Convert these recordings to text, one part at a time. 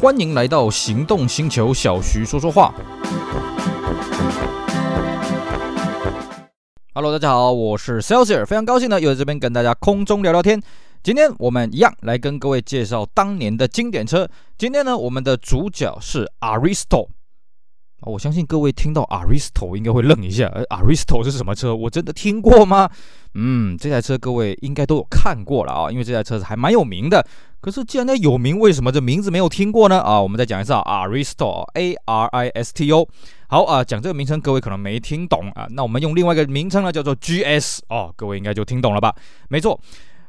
欢迎来到行动星球，小徐说说话。Hello，大家好，我是 Celsius，非常高兴呢，又在这边跟大家空中聊聊天。今天我们一样来跟各位介绍当年的经典车。今天呢，我们的主角是 Aristo。我相信各位听到 Aristo 应该会愣一下，呃 Aristo 是什么车？我真的听过吗？嗯，这台车各位应该都有看过了啊，因为这台车子还蛮有名的。可是既然它有名，为什么这名字没有听过呢？啊，我们再讲一次啊，Aristo，A R I S T O。好啊，讲这个名称各位可能没听懂啊，那我们用另外一个名称呢，叫做 GS 哦，各位应该就听懂了吧？没错。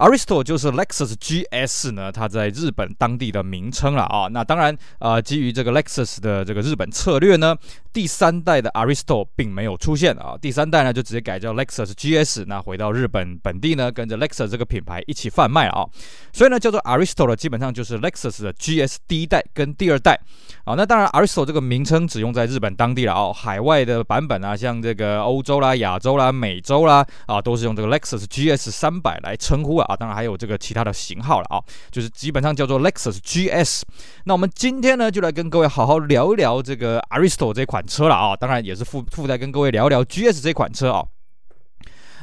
Aristo 就是 Lexus GS 呢，它在日本当地的名称了啊。那当然，呃，基于这个 Lexus 的这个日本策略呢，第三代的 Aristo 并没有出现啊。第三代呢，就直接改叫 Lexus GS，那回到日本本地呢，跟着 Lexus 这个品牌一起贩卖了啊。所以呢，叫做 Aristo 的基本上就是 Lexus 的 GS 第一代跟第二代啊。那当然，Aristo 这个名称只用在日本当地了啊。海外的版本啊，像这个欧洲啦、亚洲啦、美洲啦啊，都是用这个 Lexus GS 三百来称呼啊。啊，当然还有这个其他的型号了啊，就是基本上叫做 Lexus GS。那我们今天呢，就来跟各位好好聊一聊这个 Aristo 这款车了啊，当然也是附附带跟各位聊一聊 GS 这款车啊。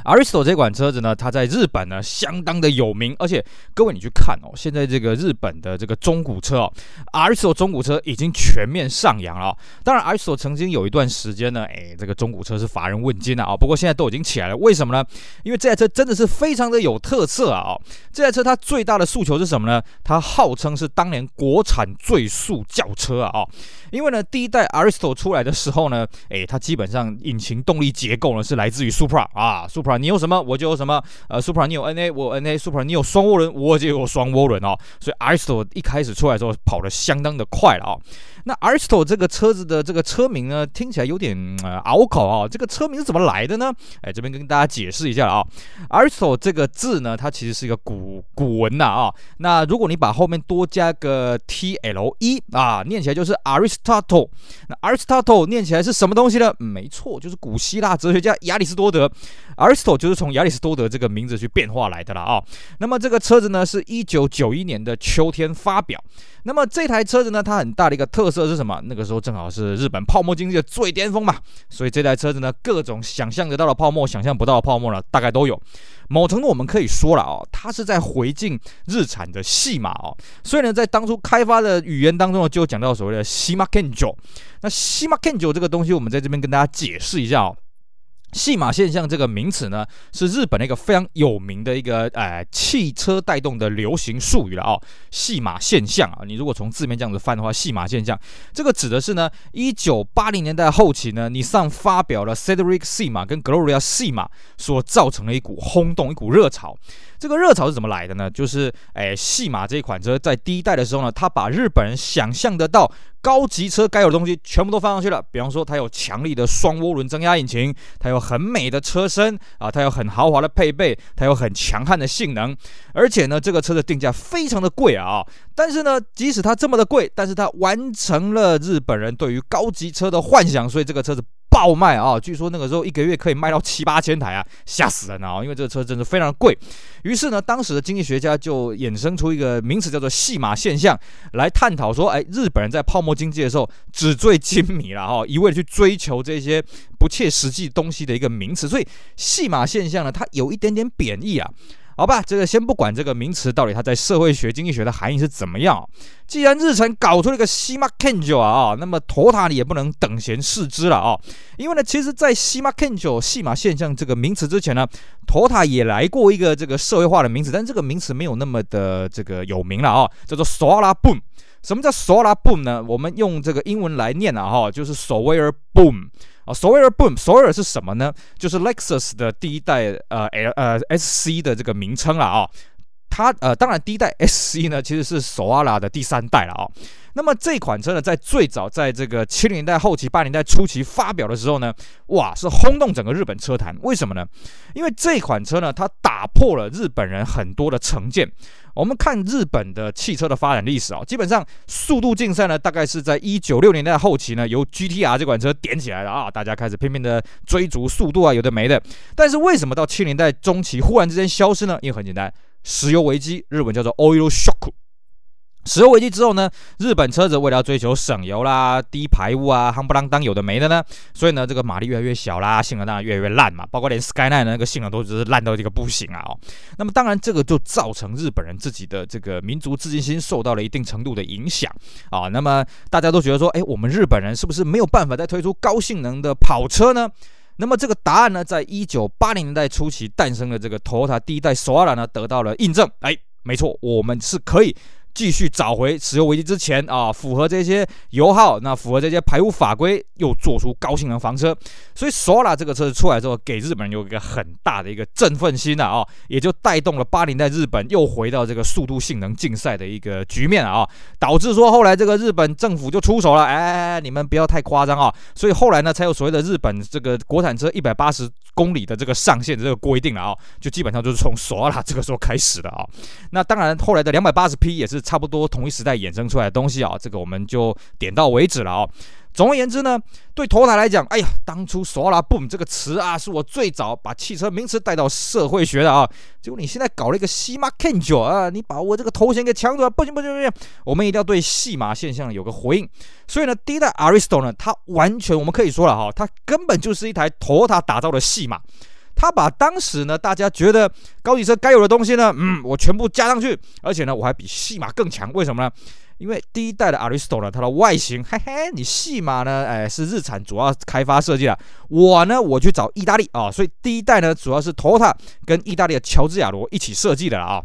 Aristo 这款车子呢，它在日本呢相当的有名，而且各位你去看哦，现在这个日本的这个中古车哦，Aristo 中古车已经全面上扬了。当然，Aristo 曾经有一段时间呢，哎，这个中古车是乏人问津的啊。不过现在都已经起来了，为什么呢？因为这台车真的是非常的有特色啊！哦，这台车它最大的诉求是什么呢？它号称是当年国产最速轿车啊！哦，因为呢，第一代 Aristo 出来的时候呢，哎，它基本上引擎动力结构呢是来自于 Supra 啊，Supra。你有什么我就有什么，呃，Super 你有 NA 我有 NA，Super 你有双涡轮我就有双涡轮哦，所以 iso 一开始出来的时候跑得相当的快了啊、哦。那 Aristotle 这个车子的这个车名呢，听起来有点呃拗口啊、这个车名是怎么来的呢？哎，这边跟大家解释一下啊、Aristotle 这个字呢，它其实是一个古古文呐啊、那如果你把后面多加个 T L E 啊，念起来就是 Aristotle。那 Aristotle 念起来是什么东西呢？没错，就是古希腊哲学家亚里士多德。Aristotle 就是从亚里士多德这个名字去变化来的了啊、那么这个车子呢，是一九九一年的秋天发表。那么这台车子呢，它很大的一个特色是什么？那个时候正好是日本泡沫经济的最巅峰嘛，所以这台车子呢，各种想象得到的泡沫、想象不到的泡沫呢，大概都有。某程度我们可以说了哦，它是在回敬日产的戏码哦。所以呢，在当初开发的语言当中呢，就讲到所谓的戏码健丈。那戏码健丈这个东西，我们在这边跟大家解释一下哦。戏码现象这个名词呢，是日本的一个非常有名的一个呃汽车带动的流行术语了哦。戏码现象啊，你如果从字面这样子翻的话，戏码现象这个指的是呢，一九八零年代后期呢，你上发表了 Cedric 戏码跟 Gloria 戏马所造成的一股轰动，一股热潮。这个热潮是怎么来的呢？就是诶，细马这一款车在第一代的时候呢，它把日本人想象得到高级车该有的东西全部都放上去了。比方说，它有强力的双涡轮增压引擎，它有很美的车身啊，它有很豪华的配备，它有很强悍的性能，而且呢，这个车的定价非常的贵啊。但是呢，即使它这么的贵，但是它完成了日本人对于高级车的幻想，所以这个车子。爆卖啊！据说那个时候一个月可以卖到七八千台啊，吓死人啊！因为这个车真的非常贵。于是呢，当时的经济学家就衍生出一个名词叫做“戏码现象”，来探讨说，哎，日本人在泡沫经济的时候纸醉金迷了哈，一味的去追求这些不切实际东西的一个名词。所以“戏码现象”呢，它有一点点贬义啊。好吧，这个先不管这个名词到底它在社会学、经济学的含义是怎么样。既然日程搞出了一个西马 k e n j o 啊，那么托塔你也不能等闲视之了啊。因为呢，其实，在西马 k e n j o、戏码现象这个名词之前呢托塔也来过一个这个社会化的名词，但这个名词没有那么的这个有名了啊，叫做 Solar Boom。什么叫 Solar Boom 呢？我们用这个英文来念啊，哈，就是 Solar Boom。啊，Solar Boom，Solar 是什么呢？就是 Lexus 的第一代呃 L 呃 SC 的这个名称了啊。它呃，当然第一代 SC 呢，其实是 Solar 的第三代了啊。那么这款车呢，在最早在这个七零年代后期、八零年代初期发表的时候呢，哇，是轰动整个日本车坛。为什么呢？因为这款车呢，它打破了日本人很多的成见。我们看日本的汽车的发展历史啊，基本上速度竞赛呢，大概是在一九六零年代后期呢，由 GTR 这款车点起来了啊，大家开始拼命的追逐速度啊，有的没的。但是为什么到七零年代中期忽然之间消失呢？因为很简单，石油危机，日本叫做 Oil Shock。石油危机之后呢，日本车子为了要追求省油啦、低排污啊、夯不啷当有的没的呢，所以呢，这个马力越来越小啦，性能当然越来越烂嘛。包括连 Skyline 的那个性能都只是烂到这个不行啊哦。那么当然，这个就造成日本人自己的这个民族自信心受到了一定程度的影响啊。那么大家都觉得说，哎，我们日本人是不是没有办法再推出高性能的跑车呢？那么这个答案呢，在一九八零年代初期诞生的这个 Toyota 第一代索拉呢，得到了印证。哎，没错，我们是可以。继续找回石油危机之前啊，符合这些油耗，那符合这些排污法规，又做出高性能房车，所以 Solar 这个车子出来之后，给日本人有一个很大的一个振奋心的啊，也就带动了八零代日本又回到这个速度性能竞赛的一个局面啊，导致说后来这个日本政府就出手了，哎，你们不要太夸张啊，所以后来呢，才有所谓的日本这个国产车一百八十公里的这个上限的这个规定了啊，就基本上就是从 Solar 这个时候开始的啊，那当然后来的两百八十匹也是。差不多同一时代衍生出来的东西啊，这个我们就点到为止了啊。总而言之呢，对 Toyota 来讲，哎呀，当初 Solar Boom 这个词啊，是我最早把汽车名词带到社会学的啊。结果你现在搞了一个西马 Kenjo 啊，你把我这个头衔给抢走了，不行不行不行，我们一定要对戏码现象有个回应。所以呢，第一代 Aristo 呢，它完全我们可以说了哈，它根本就是一台 Toyota 打造的戏码。他把当时呢，大家觉得高级车该有的东西呢，嗯，我全部加上去，而且呢，我还比戏码更强。为什么呢？因为第一代的 Aristo 呢，它的外形，嘿嘿，你戏码呢，哎，是日产主要开发设计的。我呢，我去找意大利啊，所以第一代呢，主要是 Toyota 跟意大利的乔治亚罗一起设计的啊。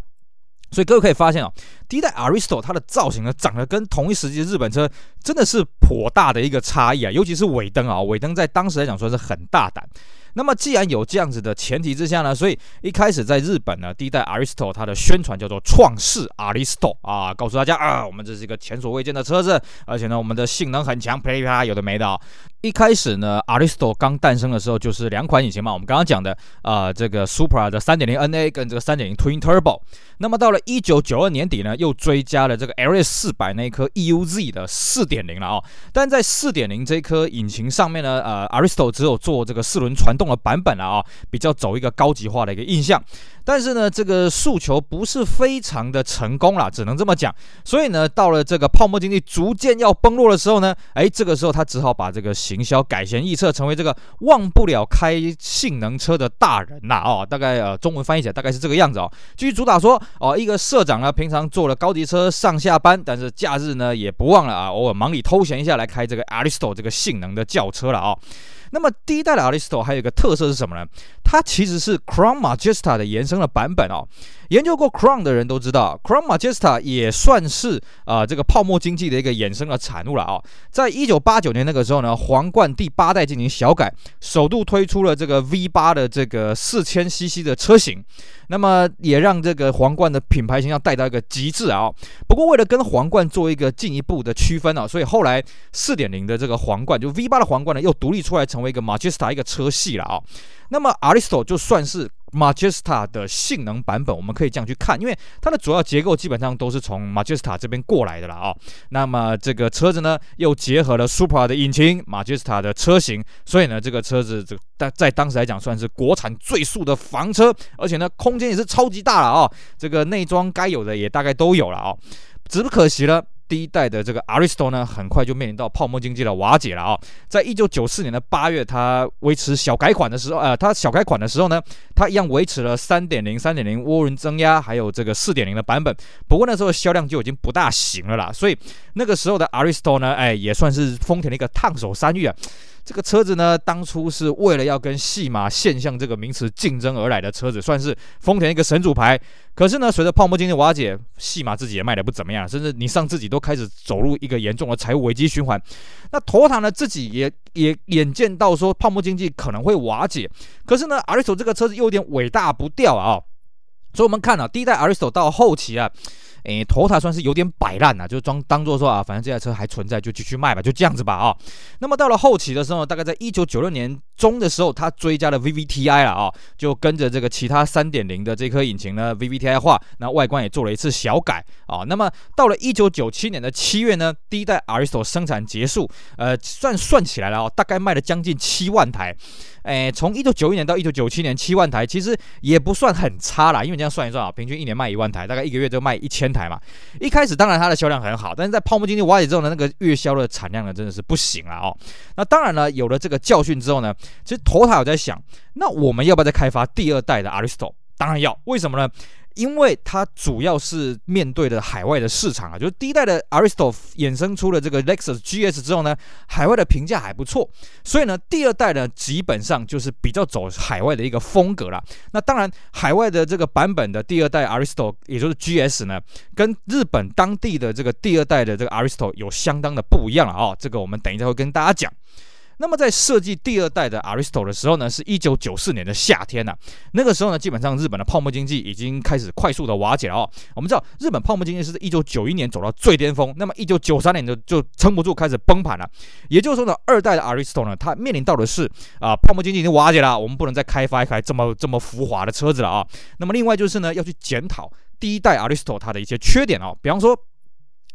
所以各位可以发现啊，第一代 Aristo 它的造型呢，长得跟同一时期的日本车真的是颇大的一个差异啊，尤其是尾灯啊，尾灯在当时来讲说是很大胆。那么，既然有这样子的前提之下呢，所以一开始在日本呢，第一代 Aristo 它的宣传叫做创世 Aristo 啊，告诉大家啊，我们这是一个前所未见的车子，而且呢，我们的性能很强，噼里啪啦有的没的啊。一开始呢，Aristo 刚诞生的时候就是两款引擎嘛，我们刚刚讲的啊、这个 Supra 的 3.0NA 跟这个3.0 Twin Turbo。那么到了一九九二年底呢，又追加了这个 LS 四百那一颗 EUZ 的四点零了啊、但在四点零这颗引擎上面呢，呃，Aristo 只有做这个四轮传动的版本了啊、比较走一个高级化的一个印象。但是呢，这个诉求不是非常的成功啦，只能这么讲。所以呢，到了这个泡沫经济逐渐要崩落的时候呢，哎，这个时候他只好把这个行销改弦易辙，成为这个忘不了开性能车的大人呐、啊。哦，大概呃，中文翻译起来大概是这个样子哦。继续主打说，哦，一个社长呢，平常坐了高级车上下班，但是假日呢也不忘了啊，偶尔忙里偷闲一下来开这个 Aristo 这个性能的轿车了啊、哦。那么第一代的 Aristo 还有一个特色是什么呢？它其实是 Crown Majesta 的延伸的版本哦。研究过 Crown 的人都知道，Crown Majesta 也算是啊、这个泡沫经济的一个衍生的产物了啊、在一九八九年那个时候呢，皇冠第八代进行小改，首度推出了这个 V 八的这个四千 CC 的车型，那么也让这个皇冠的品牌形象带到一个极致啊、不过为了跟皇冠做一个进一步的区分啊、所以后来四点零的这个皇冠就 V 八的皇冠呢，又独立出来成为一个 Majesta 一个车系了啊、那么 Aristo 就算是 Majesta 的性能版本，我们可以这样去看，因为它的主要结构基本上都是从 Majesta 这边过来的了啊、哦。那么这个车子呢，又结合了 Supra 的引擎，Majesta 的车型，所以呢，这个车子这在在当时来讲算是国产最速的房车，而且呢，空间也是超级大了啊、哦。这个内装该有的也大概都有了啊、哦，只不可惜了。第一代的这个 Aristo 呢，很快就面临到泡沫经济的瓦解了啊！在一九九四年的八月，它维持小改款的时候，呃，它小改款的时候呢，它一样维持了三点零、三点零涡轮增压，还有这个四点零的版本。不过那时候销量就已经不大行了啦，所以那个时候的 Aristo 呢，哎，也算是丰田的一个烫手山芋啊。这个车子呢，当初是为了要跟戏码现象这个名词竞争而来的车子，算是丰田一个神主牌。可是呢，随着泡沫经济瓦解，戏码自己也卖得不怎么样，甚至尼桑自己都开始走入一个严重的财务危机循环。那 Toyota 呢，自己也也眼见到说泡沫经济可能会瓦解，可是呢，Aristo 这个车子又有点尾大不掉啊。所以我们看啊，第一代 Aristo 到后期啊。诶头塔算是有点摆烂了，就装当做说啊，反正这台车还存在，就继续卖吧，就这样子吧啊、那么到了后期的时候，大概在一九九六年中的时候，它追加了 VVTi 了啊、就跟着这个其他三点零的这颗引擎呢，VVTi 化，那外观也做了一次小改啊、哦。那么到了一九九七年的七月呢，第一代 Aristo 生产结束，呃，算算起来了啊、哦，大概卖了将近七万台。诶，从一九九一年到一九九七年七万台，其实也不算很差啦，因为这样算一算啊，平均一年卖一万台，大概一个月就卖一千台嘛。一开始当然它的销量很好，但是在泡沫经济瓦解之后呢，那个月销的产量呢真的是不行了哦。那当然了，有了这个教训之后呢，其实头塔有在想，那我们要不要再开发第二代的 Aristo？当然要，为什么呢？因为它主要是面对的海外的市场啊，就是第一代的 Aristo 衍生出了这个 Lexus GS 之后呢，海外的评价还不错，所以呢，第二代呢基本上就是比较走海外的一个风格啦。那当然，海外的这个版本的第二代 Aristo，也就是 GS 呢，跟日本当地的这个第二代的这个 Aristo 有相当的不一样了啊、哦。这个我们等一下会跟大家讲。那么在设计第二代的 Aristo 的时候呢，是一九九四年的夏天呐、啊。那个时候呢，基本上日本的泡沫经济已经开始快速的瓦解了哦。我们知道日本泡沫经济是在一九九一年走到最巅峰，那么一九九三年就就撑不住，开始崩盘了。也就是说呢，二代的 Aristo 呢，它面临到的是啊、泡沫经济已经瓦解了，我们不能再开发一台这么这么浮华的车子了啊。那么另外就是呢，要去检讨第一代 Aristo 它的一些缺点哦，比方说。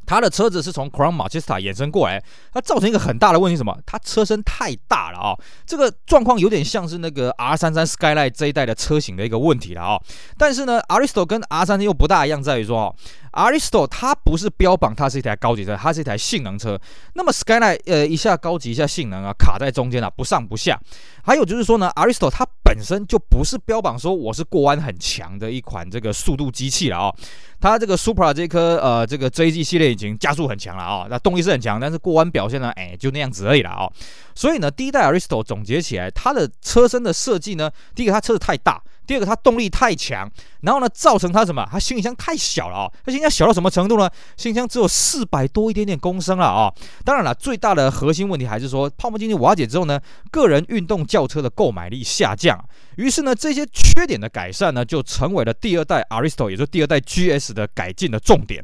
他的车子是从 Crown Machista 衍生过来，它造成一个很大的问题，什么？它车身太大了啊、这个状况有点像是那个 R 三三 Skyline 这一代的车型的一个问题了啊、但是呢，Aristo 跟 R 三三又不大一样，在于说哦。Aristo 它不是标榜它是一台高级车，它是一台性能车。那么 Skyline 呃一下高级一下性能啊，卡在中间啊，不上不下。还有就是说呢，Aristo 它本身就不是标榜说我是过弯很强的一款这个速度机器了啊、哦。它这个 Supra 这颗呃这个 JG 系列引擎加速很强了啊、哦，那动力是很强，但是过弯表现呢，哎就那样子而已了啊、哦。所以呢，第一代 Aristo 总结起来，它的车身的设计呢，第一个它车子太大。第二个，它动力太强，然后呢，造成它什么？它行李箱太小了啊！它行李箱小到什么程度呢？行李箱只有四百多一点点公升了啊！当然了，最大的核心问题还是说，泡沫经济瓦解之后呢，个人运动轿车的购买力下降，于是呢，这些缺点的改善呢，就成为了第二代 Aristo，也就是第二代 GS 的改进的重点。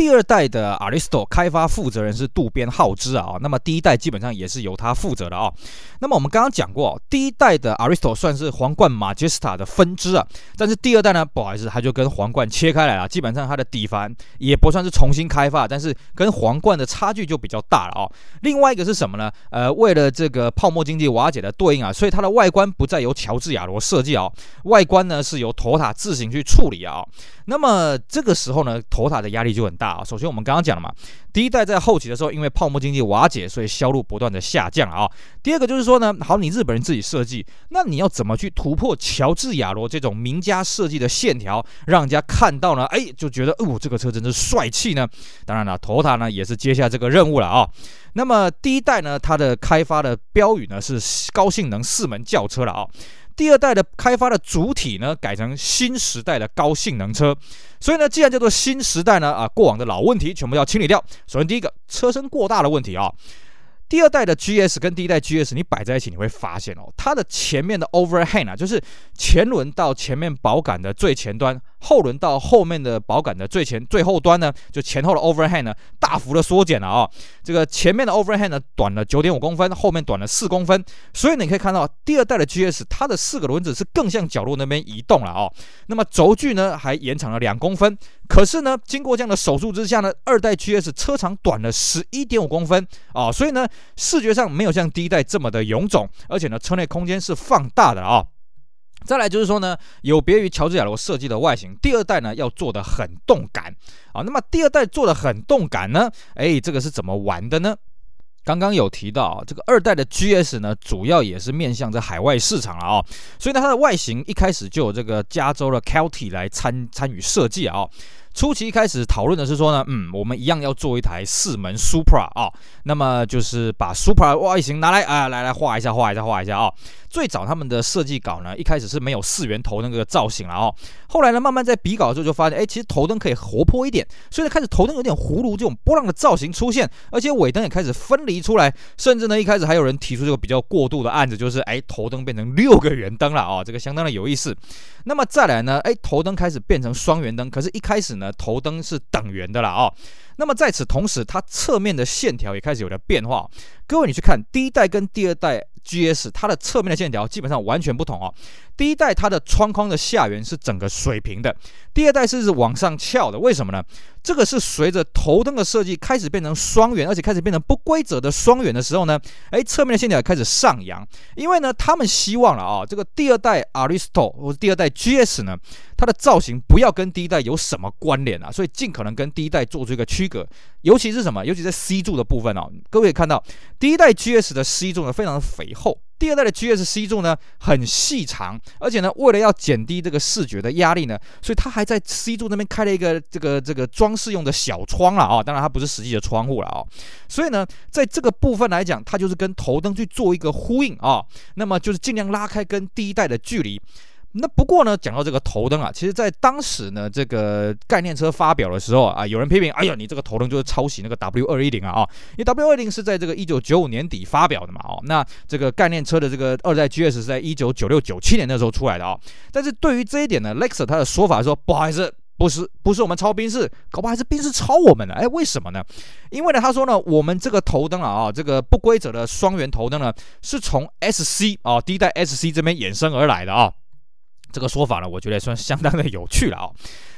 第二代的 Aristo 开发负责人是渡边浩之啊，那么第一代基本上也是由他负责的啊。那么我们刚刚讲过，第一代的 Aristo 算是皇冠 Majesta 的分支啊，但是第二代呢，不好意思，它就跟皇冠切开来了，基本上它的底盘也不算是重新开发，但是跟皇冠的差距就比较大了啊。另外一个是什么呢？呃，为了这个泡沫经济瓦解的对应啊，所以它的外观不再由乔治亚罗设计啊，外观呢是由托塔自行去处理啊。那么这个时候呢，Toyota 的压力就很大啊。首先我们刚刚讲了嘛，第一代在后期的时候，因为泡沫经济瓦解，所以销路不断的下降啊。第二个就是说呢，好，你日本人自己设计，那你要怎么去突破乔治亚罗这种名家设计的线条，让人家看到呢？哎，就觉得哦，这个车真是帅气呢。当然了，Toyota 呢也是接下这个任务了啊。那么第一代呢，它的开发的标语呢是高性能四门轿车了啊。第二代的开发的主体呢，改成新时代的高性能车，所以呢，既然叫做新时代呢，啊，过往的老问题全部要清理掉。首先第一个，车身过大的问题啊。第二代的 GS 跟第一代 GS 你摆在一起，你会发现哦，它的前面的 overhang 啊，就是前轮到前面保杆的最前端。后轮到后面的保杆的最前最后端呢，就前后的 overhang 呢大幅的缩减了啊、这个前面的 overhang 呢短了九点五公分，后面短了四公分。所以你可以看到第二代的 GS，它的四个轮子是更向角落那边移动了哦。那么轴距呢还延长了两公分。可是呢，经过这样的手术之下呢，二代 GS 车长短了十一点五公分啊、所以呢，视觉上没有像第一代这么的臃肿，而且呢，车内空间是放大的啊、再来就是说呢，有别于乔治亚罗设计的外形，第二代呢要做的很动感啊。那么第二代做的很动感呢，哎，这个是怎么玩的呢？刚刚有提到这个二代的 GS 呢，主要也是面向着海外市场了啊、哦。所以呢，它的外形一开始就有这个加州的 Kelty 来参参与设计啊、初期一开始讨论的是说呢，嗯，我们一样要做一台四门 Supra 啊、那么就是把 Supra 外形拿来啊，来来画一下，画一下，画一下啊、最早他们的设计稿呢，一开始是没有四圆头那个造型了哦。后来呢，慢慢在比稿的时候就发现，哎，其实头灯可以活泼一点，所以呢，开始头灯有点葫芦这种波浪的造型出现，而且尾灯也开始分离出来，甚至呢，一开始还有人提出这个比较过度的案子，就是哎，头灯变成六个圆灯了哦，这个相当的有意思。那么再来呢，哎，头灯开始变成双圆灯，可是一开始呢，头灯是等圆的了哦。那么在此同时，它侧面的线条也开始有了变化。各位，你去看第一代跟第二代。GS 它的侧面的线条基本上完全不同哦。第一代它的窗框的下缘是整个水平的，第二代是往上翘的。为什么呢？这个是随着头灯的设计开始变成双圆，而且开始变成不规则的双圆的时候呢，哎，侧面的线条开始上扬。因为呢，他们希望了啊，这个第二代 Aristo 或者第二代 GS 呢，它的造型不要跟第一代有什么关联啊，所以尽可能跟第一代做出一个区隔。尤其是什么？尤其在 C 柱的部分啊，各位看到第一代 GS 的 C 柱呢非常的肥厚。第二代的 GS C 柱呢很细长，而且呢为了要减低这个视觉的压力呢，所以它还在 C 柱那边开了一个这个这个装饰用的小窗了啊，当然它不是实际的窗户了啊，所以呢在这个部分来讲，它就是跟头灯去做一个呼应啊，那么就是尽量拉开跟第一代的距离。那不过呢，讲到这个头灯啊，其实在当时呢，这个概念车发表的时候啊，有人批评，哎呀，你这个头灯就是抄袭那个 W 二一零啊啊，因为 W 二一零是在这个一九九五年底发表的嘛哦，那这个概念车的这个二代 GS 是在一九九六九七年的时候出来的啊，但是对于这一点呢，Lexus 他的说法说，不好意思，不是不是我们抄宾士，搞不好还是宾士抄我们的，哎，为什么呢？因为呢，他说呢，我们这个头灯啊，这个不规则的双圆头灯呢，是从 SC 啊第一代 SC 这边衍生而来的啊。这个说法呢，我觉得也算相当的有趣了啊、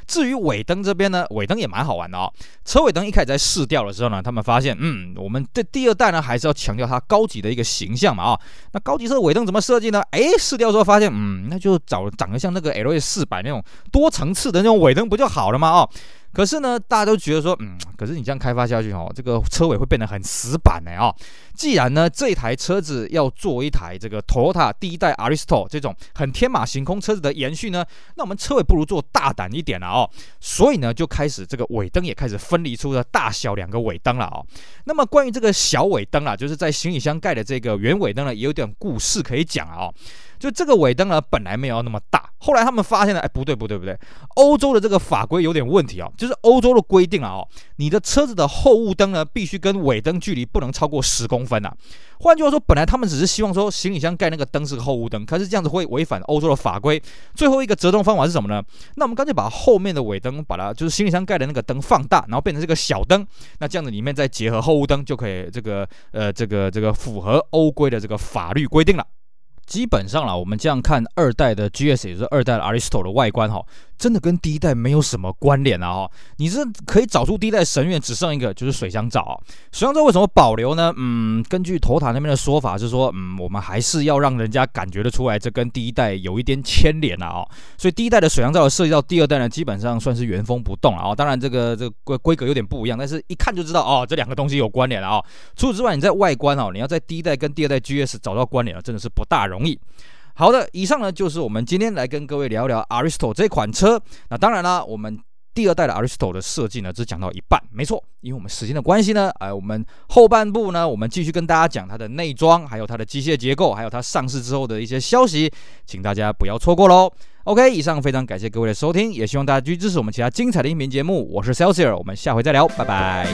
至于尾灯这边呢，尾灯也蛮好玩的啊。车尾灯一开始在试调的时候呢，他们发现，嗯，我们这第二代呢还是要强调它高级的一个形象嘛啊、那高级车尾灯怎么设计呢？哎，试调之后发现，嗯，那就找长得像那个 LA 四百那种多层次的那种尾灯不就好了吗？啊、可是呢，大家都觉得说，嗯，可是你这样开发下去哦，这个车尾会变得很死板哎啊。既然呢，这台车子要做一台这个 Toyota 第一代 Aristo 这种很天马行空车子的延续呢，那我们车尾不如做大胆一点了哦。所以呢，就开始这个尾灯也开始分离出了大小两个尾灯了哦。那么关于这个小尾灯啊，就是在行李箱盖的这个圆尾灯呢，也有点故事可以讲啊哦。就这个尾灯呢，本来没有那么大，后来他们发现了，哎，不对不对不对，欧洲的这个法规有点问题啊，就是欧洲的规定啊，哦，你的车子的后雾灯呢，必须跟尾灯距离不能超过十公分啊。换句话说，本来他们只是希望说行李箱盖那个灯是个后雾灯，可是这样子会违反欧洲的法规。最后一个折中方法是什么呢？那我们干脆把后面的尾灯，把它就是行李箱盖的那个灯放大，然后变成这个小灯，那这样子里面再结合后雾灯，就可以这个呃这个这个符合欧规的这个法律规定了。基本上啦，我们这样看二代的 GS，也就是二代的 Aristo 的外观哈，真的跟第一代没有什么关联啊哈。你是可以找出第一代神韵，只剩一个就是水箱罩。水箱罩为什么保留呢？嗯，根据头塔那边的说法是说，嗯，我们还是要让人家感觉得出来，这跟第一代有一点牵连啊。哦，所以第一代的水箱罩涉及到第二代呢，基本上算是原封不动了啊。当然这个这个规规格有点不一样，但是一看就知道哦，这两个东西有关联了啊。除此之外，你在外观哦，你要在第一代跟第二代 GS 找到关联了，真的是不大容易。好的，以上呢就是我们今天来跟各位聊聊 Aristo 这款车。那当然啦，我们第二代的 Aristo 的设计呢，只讲到一半，没错，因为我们时间的关系呢，哎，我们后半部呢，我们继续跟大家讲它的内装，还有它的机械结构，还有它上市之后的一些消息，请大家不要错过喽。OK，以上非常感谢各位的收听，也希望大家继续支持我们其他精彩的音频节目。我是 Celsior，我们下回再聊，拜拜。